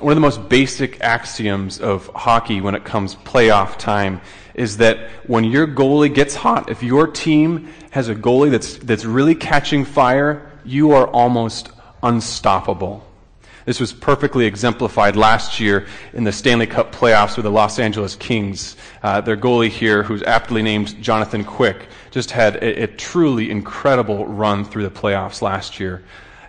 one of the most basic axioms of hockey when it comes playoff time is that when your goalie gets hot, if your team has a goalie that's, that's really catching fire, you are almost unstoppable. This was perfectly exemplified last year in the Stanley Cup playoffs with the Los Angeles Kings. Uh, their goalie here, who's aptly named Jonathan Quick, just had a, a truly incredible run through the playoffs last year.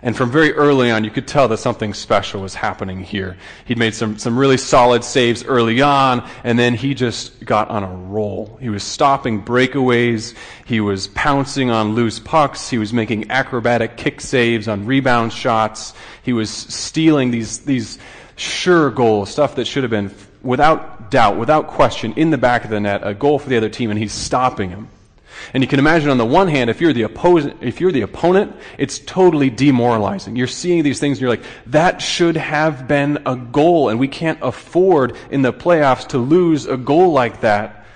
And from very early on, you could tell that something special was happening here. He'd made some, some really solid saves early on, and then he just got on a roll. He was stopping breakaways. He was pouncing on loose pucks. He was making acrobatic kick saves on rebound shots. He was stealing these, these sure goals, stuff that should have been, without doubt, without question, in the back of the net, a goal for the other team, and he's stopping him. And you can imagine on the one hand, if you're the opposing, if you're the opponent, it's totally demoralizing. You're seeing these things and you're like, that should have been a goal and we can't afford in the playoffs to lose a goal like that.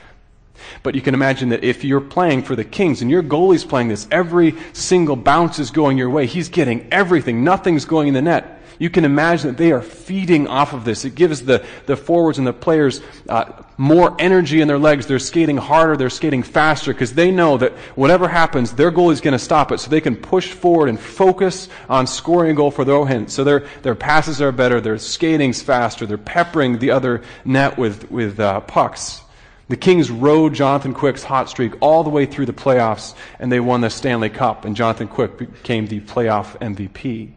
But you can imagine that if you're playing for the Kings and your goalie's playing this, every single bounce is going your way. He's getting everything. Nothing's going in the net you can imagine that they are feeding off of this. It gives the, the forwards and the players uh, more energy in their legs. They're skating harder, they're skating faster because they know that whatever happens, their goal is going to stop it. So they can push forward and focus on scoring a goal for their own So their, their passes are better, their skating's faster, they're peppering the other net with, with uh, pucks. The Kings rode Jonathan Quick's hot streak all the way through the playoffs, and they won the Stanley Cup, and Jonathan Quick became the playoff MVP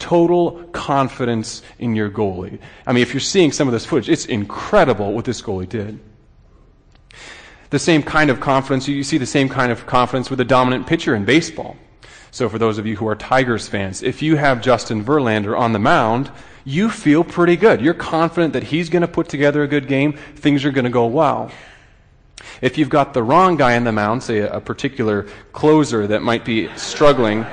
total confidence in your goalie. I mean, if you're seeing some of this footage, it's incredible what this goalie did. The same kind of confidence, you see the same kind of confidence with a dominant pitcher in baseball. So for those of you who are Tigers fans, if you have Justin Verlander on the mound, you feel pretty good. You're confident that he's going to put together a good game. Things are going to go well. If you've got the wrong guy on the mound, say a particular closer that might be struggling,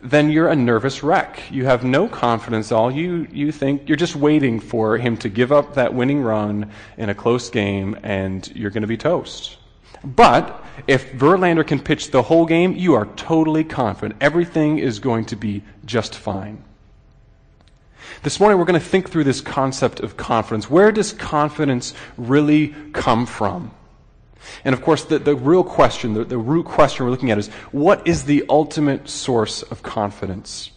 then you're a nervous wreck. You have no confidence at all. You, you think you're just waiting for him to give up that winning run in a close game and you're going to be toast. But if Verlander can pitch the whole game, you are totally confident. Everything is going to be just fine. This morning we're going to think through this concept of confidence. Where does confidence really come from? And of course, the, the real question, the, the root question we're looking at is what is the ultimate source of confidence?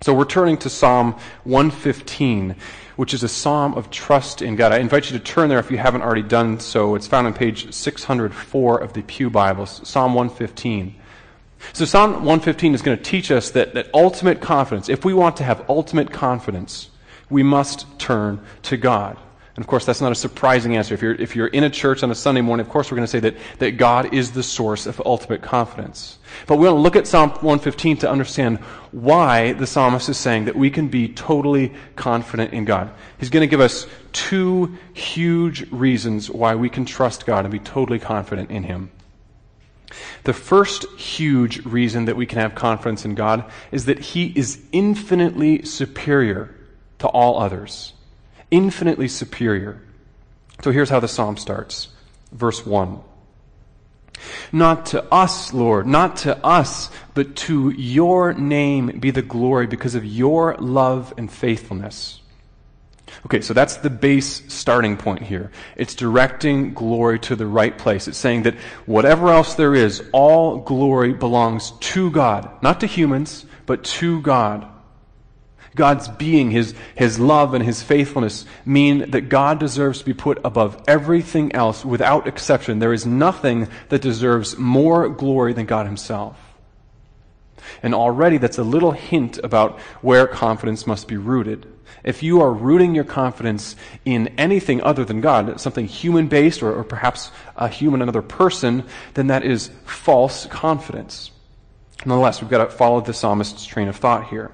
So we're turning to Psalm 115, which is a psalm of trust in God. I invite you to turn there if you haven't already done so. It's found on page 604 of the Pew Bible, Psalm 115. So Psalm 115 is going to teach us that, that ultimate confidence, if we want to have ultimate confidence, we must turn to God. And of course, that's not a surprising answer. If you're, if you're in a church on a Sunday morning, of course, we're going to say that, that God is the source of ultimate confidence. But we want to look at Psalm 115 to understand why the psalmist is saying that we can be totally confident in God. He's going to give us two huge reasons why we can trust God and be totally confident in Him. The first huge reason that we can have confidence in God is that He is infinitely superior to all others infinitely superior. So here's how the psalm starts. Verse 1. Not to us, Lord, not to us, but to your name be the glory because of your love and faithfulness. Okay, so that's the base starting point here. It's directing glory to the right place. It's saying that whatever else there is, all glory belongs to God. Not to humans, but to God. God's being, his, his love, and his faithfulness mean that God deserves to be put above everything else without exception. There is nothing that deserves more glory than God himself. And already that's a little hint about where confidence must be rooted. If you are rooting your confidence in anything other than God, something human based or, or perhaps a human, another person, then that is false confidence. Nonetheless, we've got to follow the psalmist's train of thought here.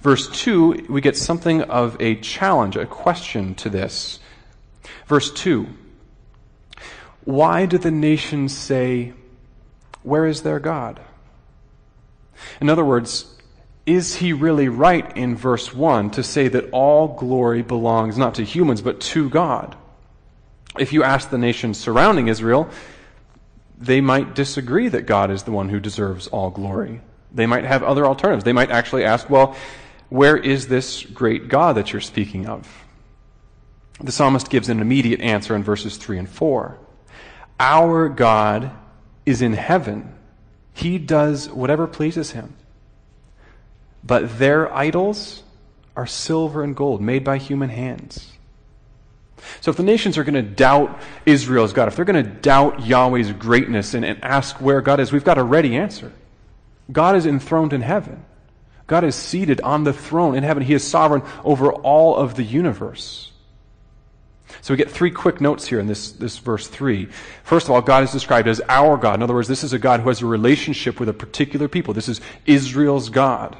Verse 2, we get something of a challenge, a question to this. Verse 2 Why do the nations say, Where is their God? In other words, is he really right in verse 1 to say that all glory belongs not to humans, but to God? If you ask the nations surrounding Israel, they might disagree that God is the one who deserves all glory. They might have other alternatives. They might actually ask, well, Where is this great God that you're speaking of? The psalmist gives an immediate answer in verses 3 and 4. Our God is in heaven. He does whatever pleases him. But their idols are silver and gold made by human hands. So if the nations are going to doubt Israel's God, if they're going to doubt Yahweh's greatness and, and ask where God is, we've got a ready answer. God is enthroned in heaven. God is seated on the throne in heaven. He is sovereign over all of the universe. So we get three quick notes here in this, this verse 3. First of all, God is described as our God. In other words, this is a God who has a relationship with a particular people. This is Israel's God.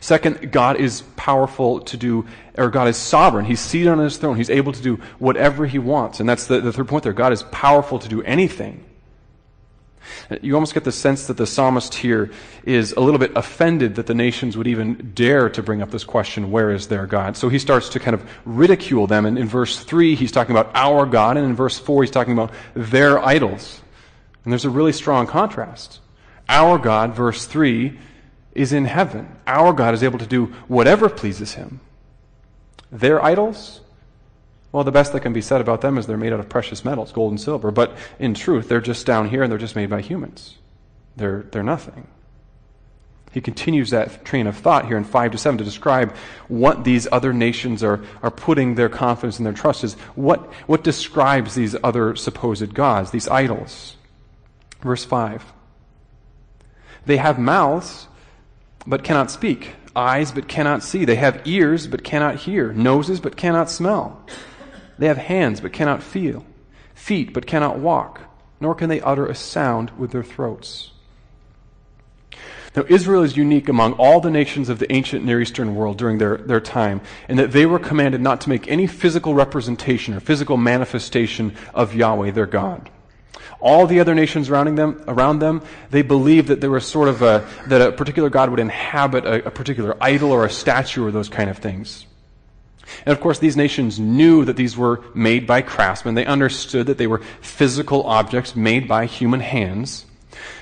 Second, God is powerful to do, or God is sovereign. He's seated on his throne. He's able to do whatever he wants. And that's the, the third point there. God is powerful to do anything. You almost get the sense that the psalmist here is a little bit offended that the nations would even dare to bring up this question, where is their God? So he starts to kind of ridicule them. And in verse 3, he's talking about our God. And in verse 4, he's talking about their idols. And there's a really strong contrast. Our God, verse 3, is in heaven. Our God is able to do whatever pleases him. Their idols, well, the best that can be said about them is they're made out of precious metals, gold and silver. But in truth, they're just down here and they're just made by humans. They're, they're nothing. He continues that train of thought here in 5 to 7 to describe what these other nations are, are putting their confidence and their trust is. What, what describes these other supposed gods, these idols? Verse 5. They have mouths, but cannot speak, eyes but cannot see. They have ears but cannot hear, noses but cannot smell. They have hands but cannot feel, feet but cannot walk, nor can they utter a sound with their throats. Now, Israel is unique among all the nations of the ancient Near Eastern world during their, their time in that they were commanded not to make any physical representation or physical manifestation of Yahweh, their God all the other nations surrounding them, around them, they believed that there was sort of a, that a particular God would inhabit a, a particular idol or a statue or those kind of things. And of course, these nations knew that these were made by craftsmen. They understood that they were physical objects made by human hands.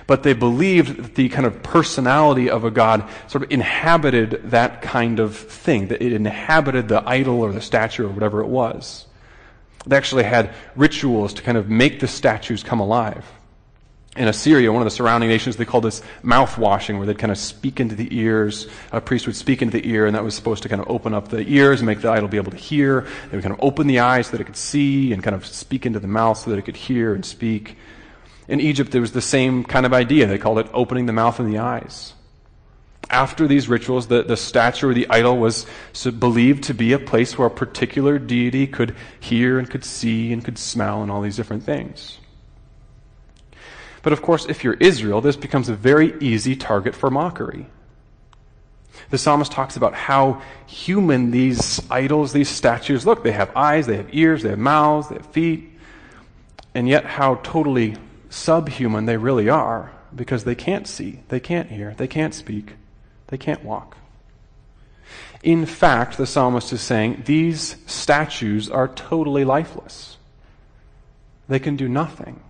But they believed that the kind of personality of a God sort of inhabited that kind of thing, that it inhabited the idol or the statue or whatever it was. They actually had rituals to kind of make the statues come alive. In Assyria, one of the surrounding nations, they called this mouth washing, where they'd kind of speak into the ears. A priest would speak into the ear, and that was supposed to kind of open up the ears and make the idol be able to hear. They would kind of open the eyes so that it could see, and kind of speak into the mouth so that it could hear and speak. In Egypt, there was the same kind of idea. They called it opening the mouth and the eyes after these rituals, the, the statue or the idol was believed to be a place where a particular deity could hear and could see and could smell and all these different things. But of course, if you're Israel, this becomes a very easy target for mockery. The psalmist talks about how human these idols, these statues look. They have eyes, they have ears, they have mouths, they have feet, and yet how totally subhuman they really are because they can't see, they can't hear, they can't speak. They can't walk. In fact, the psalmist is saying these statues are totally lifeless. They can do nothing.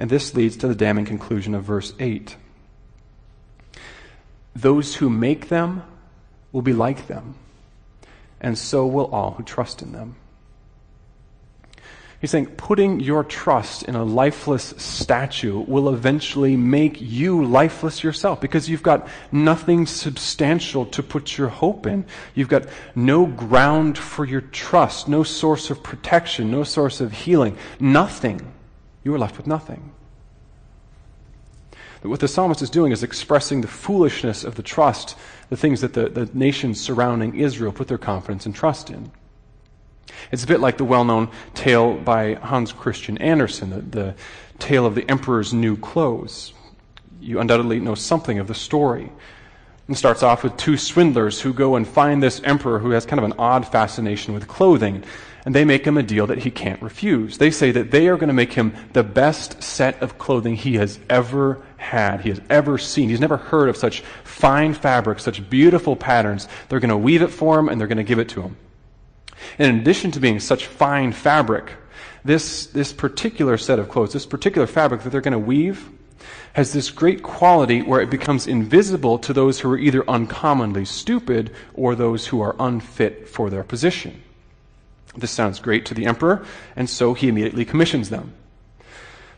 And this leads to the damning conclusion of verse 8. Those who make them will be like them, and so will all who trust in them. He's saying putting your trust in a lifeless statue will eventually make you lifeless yourself because you've got nothing substantial to put your hope in. You've got no ground for your trust, no source of protection, no source of healing, nothing. You are left with nothing. What the psalmist is doing is expressing the foolishness of the trust, the things that the, the nations surrounding Israel put their confidence and trust in. It's a bit like the well known tale by Hans Christian Andersen, the, the tale of the emperor's new clothes. You undoubtedly know something of the story. It starts off with two swindlers who go and find this emperor who has kind of an odd fascination with clothing. And they make him a deal that he can't refuse. They say that they are going to make him the best set of clothing he has ever had, he has ever seen. He's never heard of such fine fabric, such beautiful patterns. They're going to weave it for him and they're going to give it to him. In addition to being such fine fabric, this, this particular set of clothes, this particular fabric that they're going to weave, has this great quality where it becomes invisible to those who are either uncommonly stupid or those who are unfit for their position. This sounds great to the emperor, and so he immediately commissions them.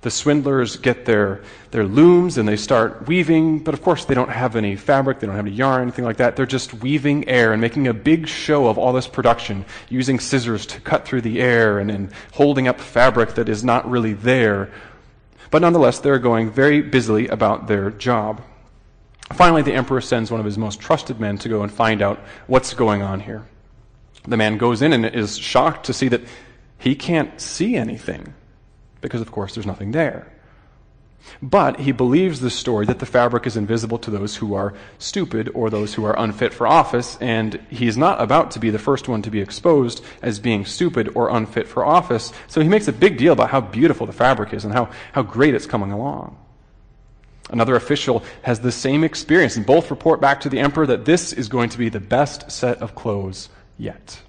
The swindlers get their, their looms and they start weaving, but of course they don't have any fabric, they don't have any yarn, anything like that. They're just weaving air and making a big show of all this production, using scissors to cut through the air and, and holding up fabric that is not really there. But nonetheless, they're going very busily about their job. Finally, the emperor sends one of his most trusted men to go and find out what's going on here. The man goes in and is shocked to see that he can't see anything because, of course, there's nothing there. But he believes the story that the fabric is invisible to those who are stupid or those who are unfit for office, and he's not about to be the first one to be exposed as being stupid or unfit for office. So he makes a big deal about how beautiful the fabric is and how, how great it's coming along. Another official has the same experience, and both report back to the emperor that this is going to be the best set of clothes yet.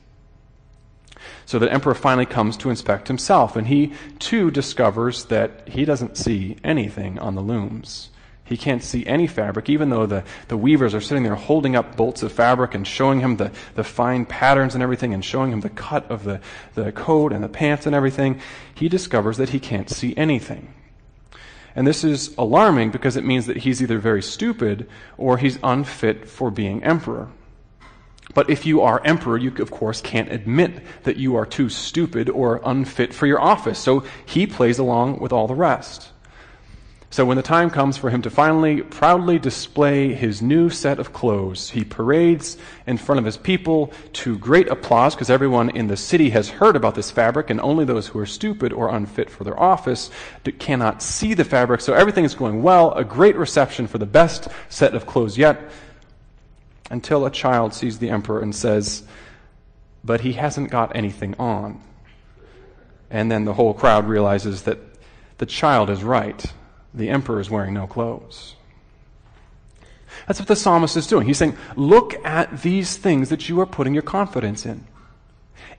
So the emperor finally comes to inspect himself, and he too discovers that he doesn't see anything on the looms. He can't see any fabric, even though the, the weavers are sitting there holding up bolts of fabric and showing him the, the fine patterns and everything and showing him the cut of the, the coat and the pants and everything. He discovers that he can't see anything. And this is alarming because it means that he's either very stupid or he's unfit for being emperor. But if you are emperor, you of course can't admit that you are too stupid or unfit for your office. So he plays along with all the rest. So when the time comes for him to finally proudly display his new set of clothes, he parades in front of his people to great applause because everyone in the city has heard about this fabric and only those who are stupid or unfit for their office cannot see the fabric. So everything is going well, a great reception for the best set of clothes yet until a child sees the emperor and says, But he hasn't got anything on. And then the whole crowd realizes that the child is right. The emperor is wearing no clothes. That's what the psalmist is doing. He's saying, Look at these things that you are putting your confidence in.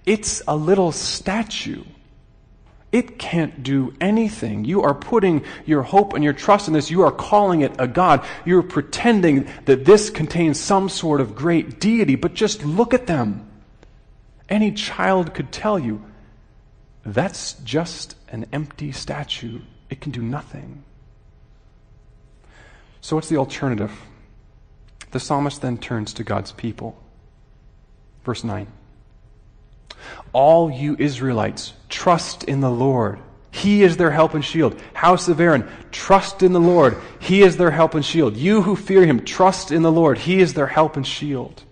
It's a little statue. It can't do anything. You are putting your hope and your trust in this. You are calling it a God. You're pretending that this contains some sort of great deity, but just look at them. Any child could tell you that's just an empty statue. It can do nothing. So, what's the alternative? The psalmist then turns to God's people. Verse 9. All you Israelites, trust in the Lord. He is their help and shield. House of Aaron, trust in the Lord. He is their help and shield. You who fear him, trust in the Lord. He is their help and shield.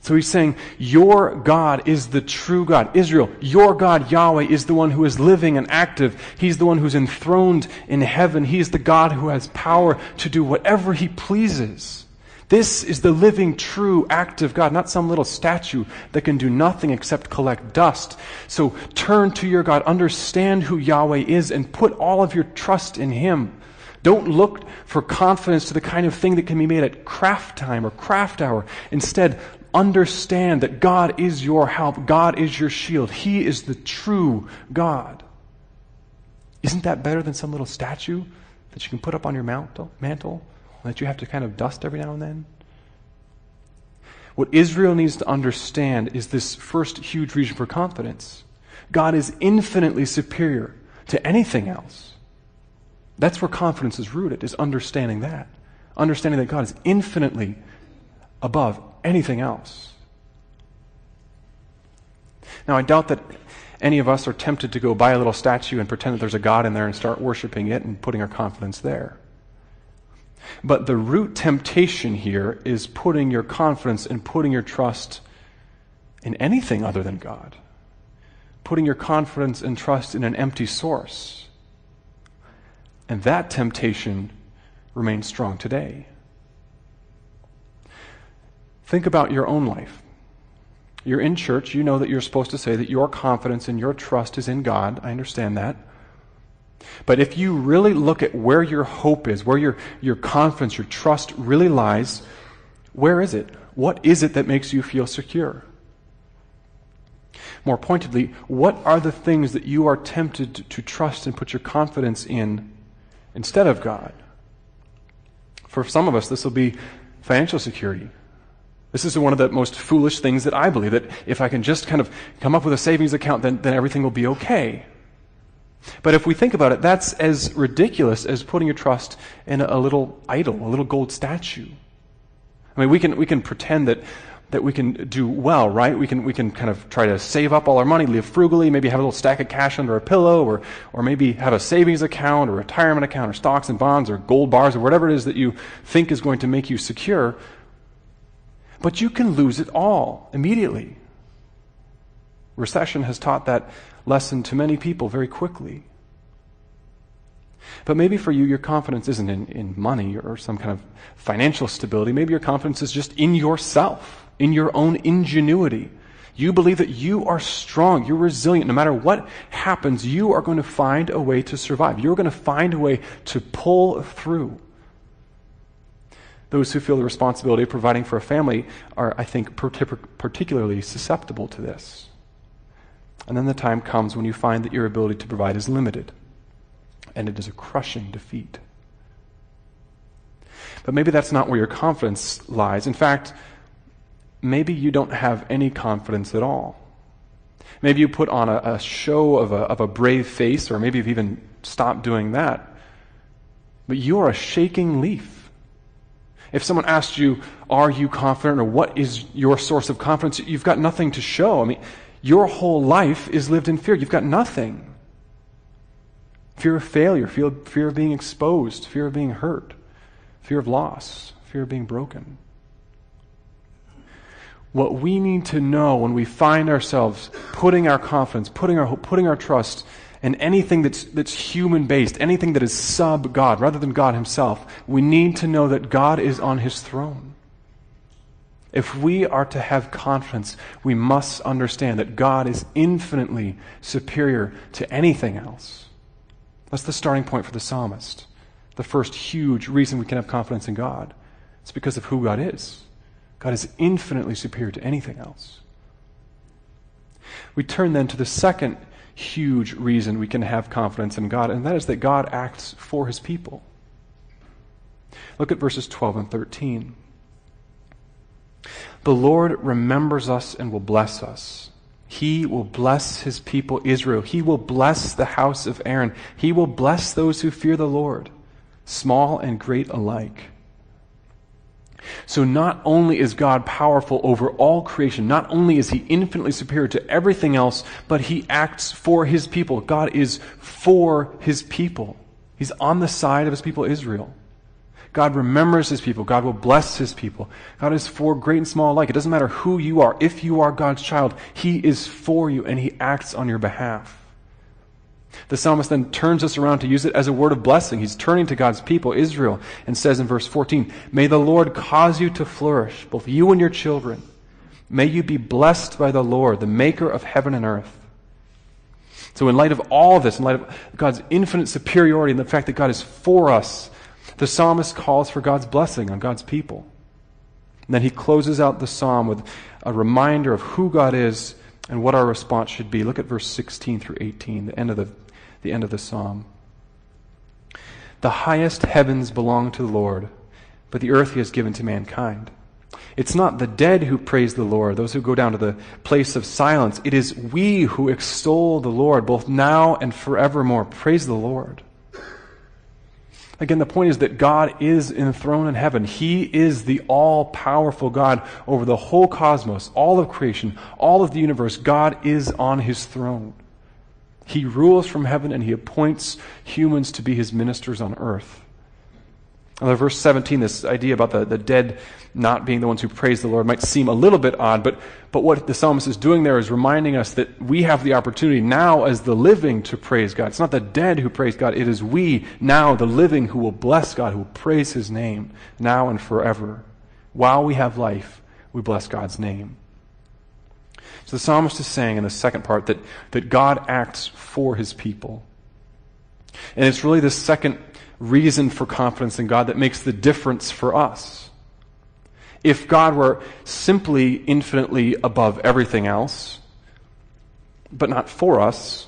So he's saying, Your God is the true God. Israel, your God, Yahweh, is the one who is living and active. He's the one who's enthroned in heaven. He's the God who has power to do whatever he pleases. This is the living, true, active God, not some little statue that can do nothing except collect dust. So turn to your God, understand who Yahweh is, and put all of your trust in Him. Don't look for confidence to the kind of thing that can be made at craft time or craft hour. Instead, understand that God is your help, God is your shield, He is the true God. Isn't that better than some little statue that you can put up on your mantle? mantle? That you have to kind of dust every now and then? What Israel needs to understand is this first huge reason for confidence. God is infinitely superior to anything else. That's where confidence is rooted, is understanding that. Understanding that God is infinitely above anything else. Now, I doubt that any of us are tempted to go buy a little statue and pretend that there's a God in there and start worshiping it and putting our confidence there. But the root temptation here is putting your confidence and putting your trust in anything other than God. Putting your confidence and trust in an empty source. And that temptation remains strong today. Think about your own life. You're in church, you know that you're supposed to say that your confidence and your trust is in God. I understand that. But if you really look at where your hope is, where your, your confidence, your trust really lies, where is it? What is it that makes you feel secure? More pointedly, what are the things that you are tempted to trust and put your confidence in instead of God. For some of us, this will be financial security. This is one of the most foolish things that I believe that if I can just kind of come up with a savings account, then, then everything will be okay. But if we think about it, that's as ridiculous as putting your trust in a little idol, a little gold statue. I mean, we can, we can pretend that, that we can do well, right? We can, we can kind of try to save up all our money, live frugally, maybe have a little stack of cash under our pillow, or, or maybe have a savings account, or retirement account, or stocks and bonds, or gold bars, or whatever it is that you think is going to make you secure. But you can lose it all immediately. Recession has taught that lesson to many people very quickly. But maybe for you, your confidence isn't in, in money or some kind of financial stability. Maybe your confidence is just in yourself, in your own ingenuity. You believe that you are strong, you're resilient. No matter what happens, you are going to find a way to survive. You're going to find a way to pull through. Those who feel the responsibility of providing for a family are, I think, particularly susceptible to this. And then the time comes when you find that your ability to provide is limited and it is a crushing defeat. But maybe that's not where your confidence lies. In fact, maybe you don't have any confidence at all. Maybe you put on a, a show of a, of a brave face, or maybe you've even stopped doing that. But you are a shaking leaf. If someone asked you, Are you confident, or what is your source of confidence? You've got nothing to show. I mean, your whole life is lived in fear. You've got nothing fear of failure, fear, fear of being exposed, fear of being hurt, fear of loss, fear of being broken. What we need to know when we find ourselves putting our confidence, putting our hope, putting our trust in anything that's, that's human based, anything that is sub God rather than God Himself, we need to know that God is on His throne. If we are to have confidence, we must understand that God is infinitely superior to anything else. That's the starting point for the psalmist. The first huge reason we can have confidence in God. It's because of who God is. God is infinitely superior to anything else. We turn then to the second huge reason we can have confidence in God, and that is that God acts for his people. Look at verses 12 and 13. The Lord remembers us and will bless us. He will bless his people Israel. He will bless the house of Aaron. He will bless those who fear the Lord, small and great alike. So, not only is God powerful over all creation, not only is He infinitely superior to everything else, but He acts for His people. God is for His people. He's on the side of His people Israel. God remembers his people. God will bless his people. God is for great and small alike. It doesn't matter who you are. If you are God's child, he is for you and he acts on your behalf. The psalmist then turns us around to use it as a word of blessing. He's turning to God's people, Israel, and says in verse 14, May the Lord cause you to flourish, both you and your children. May you be blessed by the Lord, the maker of heaven and earth. So, in light of all this, in light of God's infinite superiority and the fact that God is for us, the psalmist calls for God's blessing on God's people. And then he closes out the psalm with a reminder of who God is and what our response should be. Look at verse 16 through 18, the end of the, the, end of the psalm. The highest heavens belong to the Lord, but the earth he has given to mankind. It's not the dead who praise the Lord, those who go down to the place of silence. It is we who extol the Lord, both now and forevermore. Praise the Lord. Again, the point is that God is enthroned in heaven. He is the all powerful God over the whole cosmos, all of creation, all of the universe. God is on his throne. He rules from heaven and he appoints humans to be his ministers on earth. Verse 17, this idea about the, the dead not being the ones who praise the Lord might seem a little bit odd, but, but what the psalmist is doing there is reminding us that we have the opportunity now as the living to praise God. It's not the dead who praise God, it is we now, the living, who will bless God, who will praise his name now and forever. While we have life, we bless God's name. So the psalmist is saying in the second part that, that God acts for his people. And it's really the second reason for confidence in God that makes the difference for us. If God were simply infinitely above everything else, but not for us,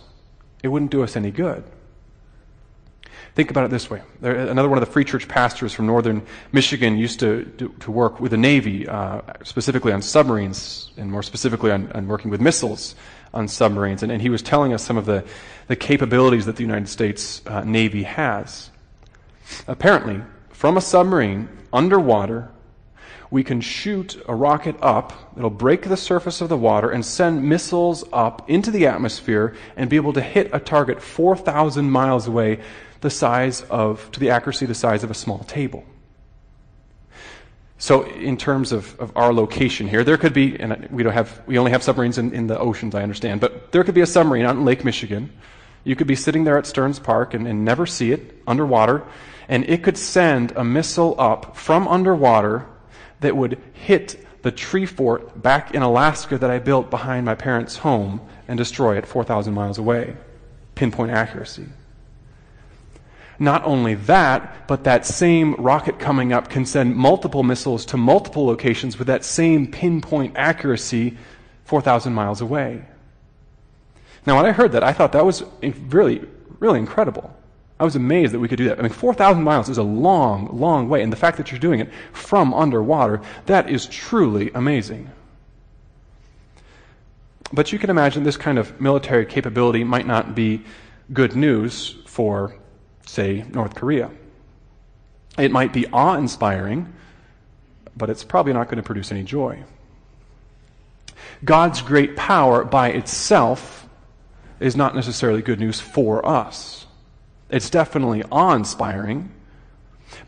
it wouldn't do us any good. Think about it this way. Another one of the free church pastors from northern Michigan used to, to, to work with the Navy, uh, specifically on submarines, and more specifically on, on working with missiles on submarines. And, and, he was telling us some of the, the capabilities that the United States uh, Navy has. Apparently, from a submarine underwater, we can shoot a rocket up, it'll break the surface of the water and send missiles up into the atmosphere and be able to hit a target 4,000 miles away, the size of, to the accuracy the size of a small table. So, in terms of, of our location here, there could be, and we don't have, we only have submarines in, in the oceans, I understand, but there could be a submarine out in Lake Michigan. You could be sitting there at Stearns Park and, and never see it underwater, and it could send a missile up from underwater that would hit the tree fort back in Alaska that I built behind my parents' home and destroy it 4,000 miles away. Pinpoint accuracy. Not only that, but that same rocket coming up can send multiple missiles to multiple locations with that same pinpoint accuracy 4,000 miles away. Now, when I heard that, I thought that was really, really incredible. I was amazed that we could do that. I mean, 4,000 miles is a long, long way. And the fact that you're doing it from underwater, that is truly amazing. But you can imagine this kind of military capability might not be good news for, say, North Korea. It might be awe inspiring, but it's probably not going to produce any joy. God's great power by itself is not necessarily good news for us. It's definitely awe inspiring,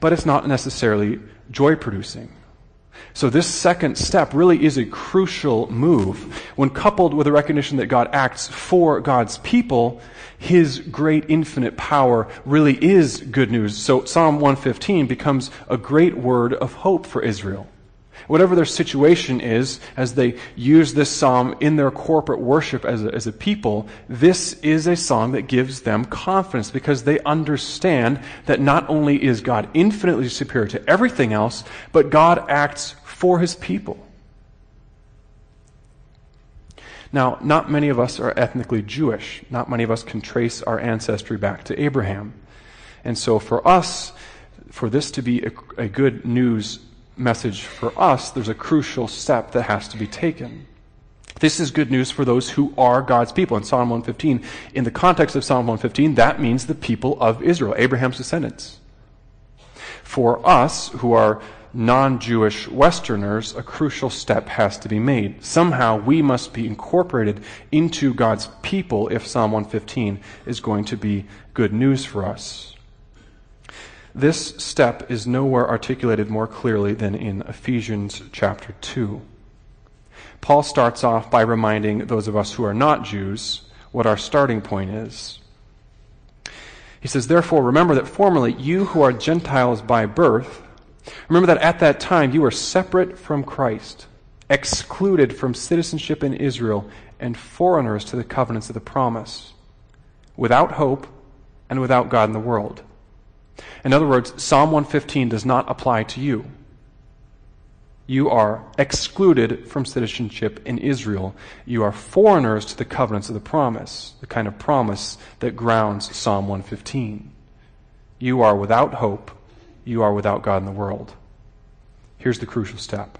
but it's not necessarily joy producing. So, this second step really is a crucial move. When coupled with the recognition that God acts for God's people, His great infinite power really is good news. So, Psalm 115 becomes a great word of hope for Israel. Whatever their situation is, as they use this psalm in their corporate worship as a, as a people, this is a song that gives them confidence because they understand that not only is God infinitely superior to everything else, but God acts for his people. Now, not many of us are ethnically Jewish. Not many of us can trace our ancestry back to Abraham. And so for us, for this to be a, a good news message for us, there's a crucial step that has to be taken. This is good news for those who are God's people. In Psalm 115, in the context of Psalm 115, that means the people of Israel, Abraham's descendants. For us, who are non Jewish Westerners, a crucial step has to be made. Somehow we must be incorporated into God's people if Psalm 115 is going to be good news for us. This step is nowhere articulated more clearly than in Ephesians chapter 2. Paul starts off by reminding those of us who are not Jews what our starting point is. He says, Therefore, remember that formerly you who are Gentiles by birth, remember that at that time you were separate from Christ, excluded from citizenship in Israel, and foreigners to the covenants of the promise, without hope and without God in the world. In other words, Psalm 115 does not apply to you. You are excluded from citizenship in Israel. You are foreigners to the covenants of the promise, the kind of promise that grounds Psalm 115. You are without hope. You are without God in the world. Here's the crucial step.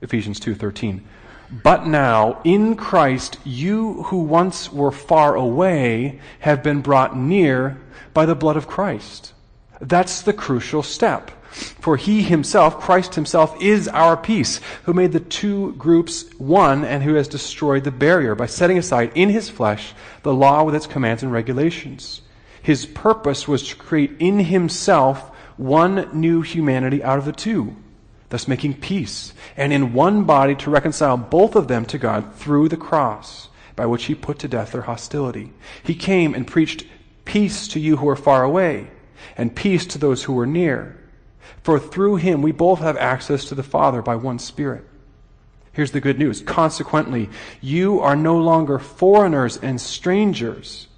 Ephesians 2:13. But now in Christ you who once were far away have been brought near by the blood of Christ. That's the crucial step. For he himself, Christ himself, is our peace, who made the two groups one and who has destroyed the barrier by setting aside in his flesh the law with its commands and regulations. His purpose was to create in himself one new humanity out of the two, thus making peace, and in one body to reconcile both of them to God through the cross, by which he put to death their hostility. He came and preached peace to you who are far away and peace to those who are near. For through him we both have access to the Father by one Spirit. Here's the good news. Consequently, you are no longer foreigners and strangers,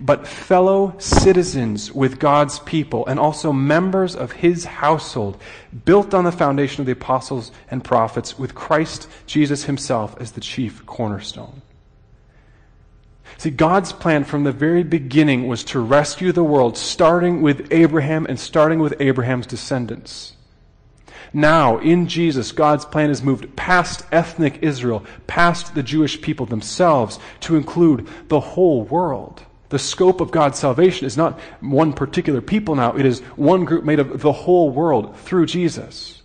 but fellow citizens with God's people and also members of his household, built on the foundation of the apostles and prophets, with Christ Jesus himself as the chief cornerstone. See, God's plan from the very beginning was to rescue the world, starting with Abraham and starting with Abraham's descendants. Now, in Jesus, God's plan has moved past ethnic Israel, past the Jewish people themselves, to include the whole world. The scope of God's salvation is not one particular people now, it is one group made of the whole world through Jesus.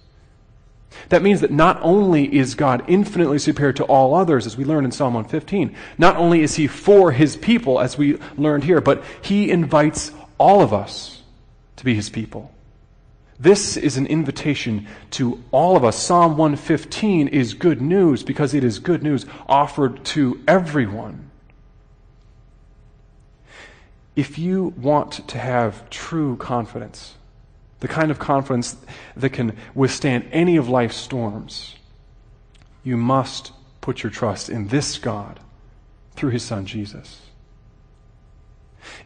That means that not only is God infinitely superior to all others, as we learn in Psalm 115, not only is He for His people, as we learned here, but He invites all of us to be His people. This is an invitation to all of us. Psalm 115 is good news because it is good news offered to everyone. If you want to have true confidence, the kind of confidence that can withstand any of life's storms, you must put your trust in this God through his Son Jesus.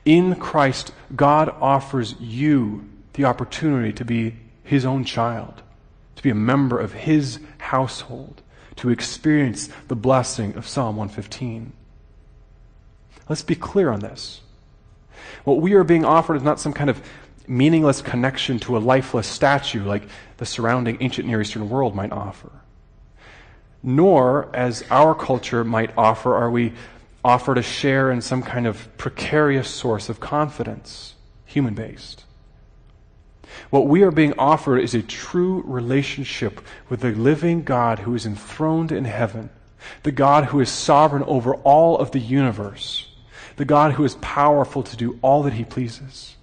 In Christ, God offers you the opportunity to be his own child, to be a member of his household, to experience the blessing of Psalm 115. Let's be clear on this. What we are being offered is not some kind of meaningless connection to a lifeless statue like the surrounding ancient Near Eastern world might offer. Nor, as our culture might offer, are we offered a share in some kind of precarious source of confidence, human based. What we are being offered is a true relationship with the living God who is enthroned in heaven, the God who is sovereign over all of the universe, the God who is powerful to do all that he pleases.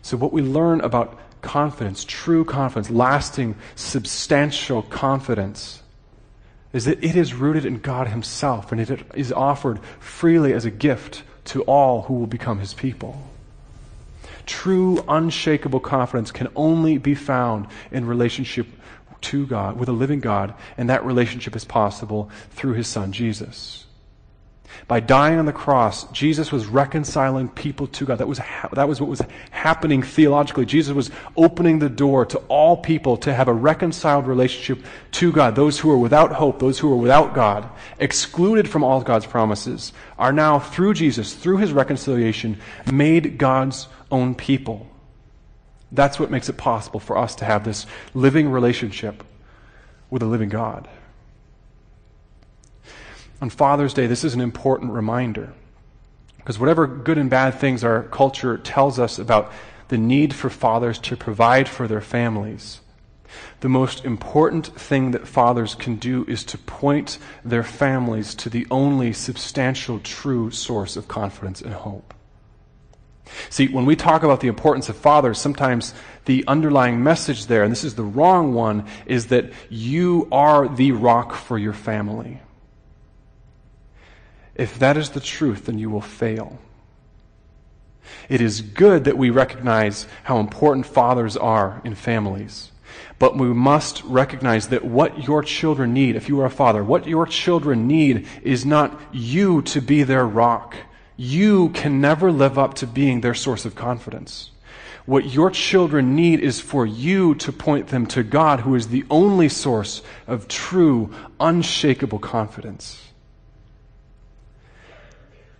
So, what we learn about confidence, true confidence, lasting, substantial confidence, is that it is rooted in God Himself and it is offered freely as a gift to all who will become His people. True, unshakable confidence can only be found in relationship to God, with a living God, and that relationship is possible through His Son, Jesus. By dying on the cross, Jesus was reconciling people to God. That was, ha- that was what was happening theologically. Jesus was opening the door to all people to have a reconciled relationship to God. Those who are without hope, those who are without God, excluded from all God's promises, are now, through Jesus, through his reconciliation, made God's own people. That's what makes it possible for us to have this living relationship with a living God. On Father's Day, this is an important reminder. Because whatever good and bad things our culture tells us about the need for fathers to provide for their families, the most important thing that fathers can do is to point their families to the only substantial, true source of confidence and hope. See, when we talk about the importance of fathers, sometimes the underlying message there, and this is the wrong one, is that you are the rock for your family. If that is the truth, then you will fail. It is good that we recognize how important fathers are in families. But we must recognize that what your children need, if you are a father, what your children need is not you to be their rock. You can never live up to being their source of confidence. What your children need is for you to point them to God, who is the only source of true, unshakable confidence.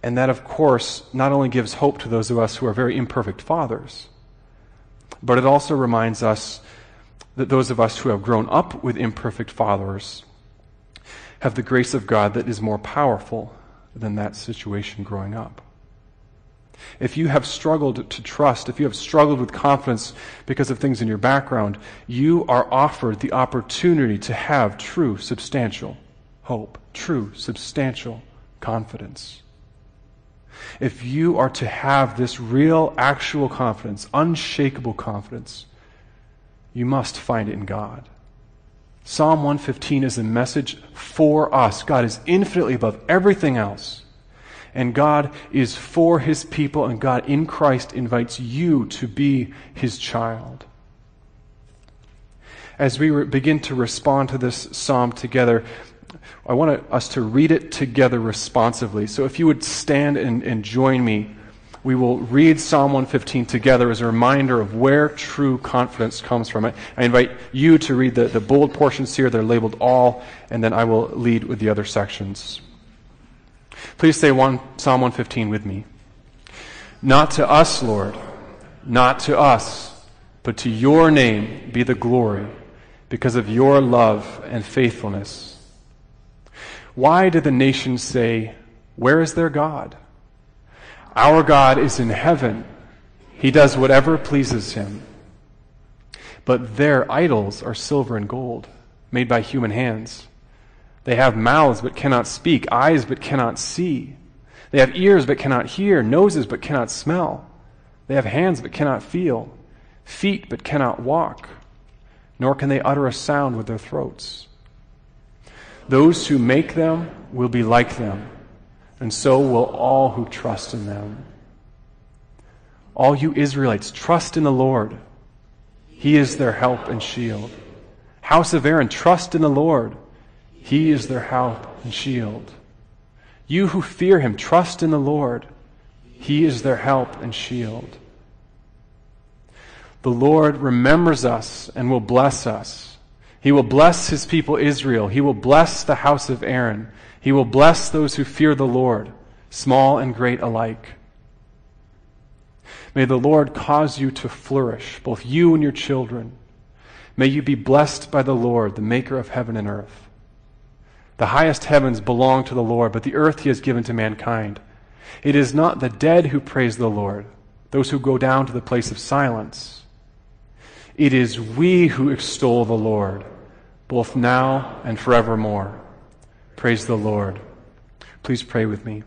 And that, of course, not only gives hope to those of us who are very imperfect fathers, but it also reminds us that those of us who have grown up with imperfect fathers have the grace of God that is more powerful than that situation growing up. If you have struggled to trust, if you have struggled with confidence because of things in your background, you are offered the opportunity to have true, substantial hope, true, substantial confidence. If you are to have this real, actual confidence, unshakable confidence, you must find it in God. Psalm 115 is a message for us. God is infinitely above everything else. And God is for his people, and God in Christ invites you to be his child. As we re- begin to respond to this psalm together, I want us to read it together responsively. So if you would stand and, and join me, we will read Psalm 115 together as a reminder of where true confidence comes from. I, I invite you to read the, the bold portions here. They're labeled all, and then I will lead with the other sections. Please say one, Psalm 115 with me. Not to us, Lord, not to us, but to your name be the glory because of your love and faithfulness. Why did the nations say, Where is their God? Our God is in heaven. He does whatever pleases him. But their idols are silver and gold, made by human hands. They have mouths but cannot speak, eyes but cannot see. They have ears but cannot hear, noses but cannot smell. They have hands but cannot feel, feet but cannot walk, nor can they utter a sound with their throats. Those who make them will be like them, and so will all who trust in them. All you Israelites, trust in the Lord. He is their help and shield. House of Aaron, trust in the Lord. He is their help and shield. You who fear him, trust in the Lord. He is their help and shield. The Lord remembers us and will bless us. He will bless his people Israel. He will bless the house of Aaron. He will bless those who fear the Lord, small and great alike. May the Lord cause you to flourish, both you and your children. May you be blessed by the Lord, the maker of heaven and earth. The highest heavens belong to the Lord, but the earth he has given to mankind. It is not the dead who praise the Lord, those who go down to the place of silence. It is we who extol the Lord, both now and forevermore. Praise the Lord. Please pray with me.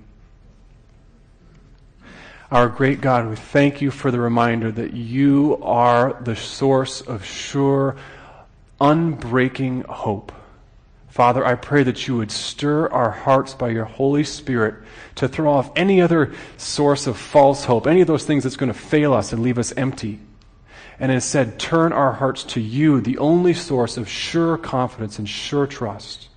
Our great God, we thank you for the reminder that you are the source of sure, unbreaking hope. Father, I pray that you would stir our hearts by your Holy Spirit to throw off any other source of false hope, any of those things that's going to fail us and leave us empty. And instead, turn our hearts to you, the only source of sure confidence and sure trust.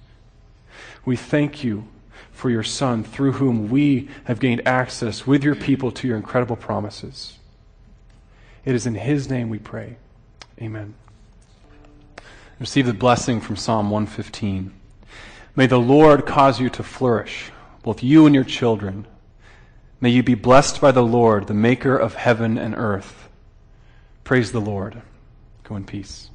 We thank you for your Son, through whom we have gained access with your people to your incredible promises. It is in his name we pray. Amen. Receive the blessing from Psalm 115. May the Lord cause you to flourish, both you and your children. May you be blessed by the Lord, the maker of heaven and earth. Praise the Lord. Go in peace.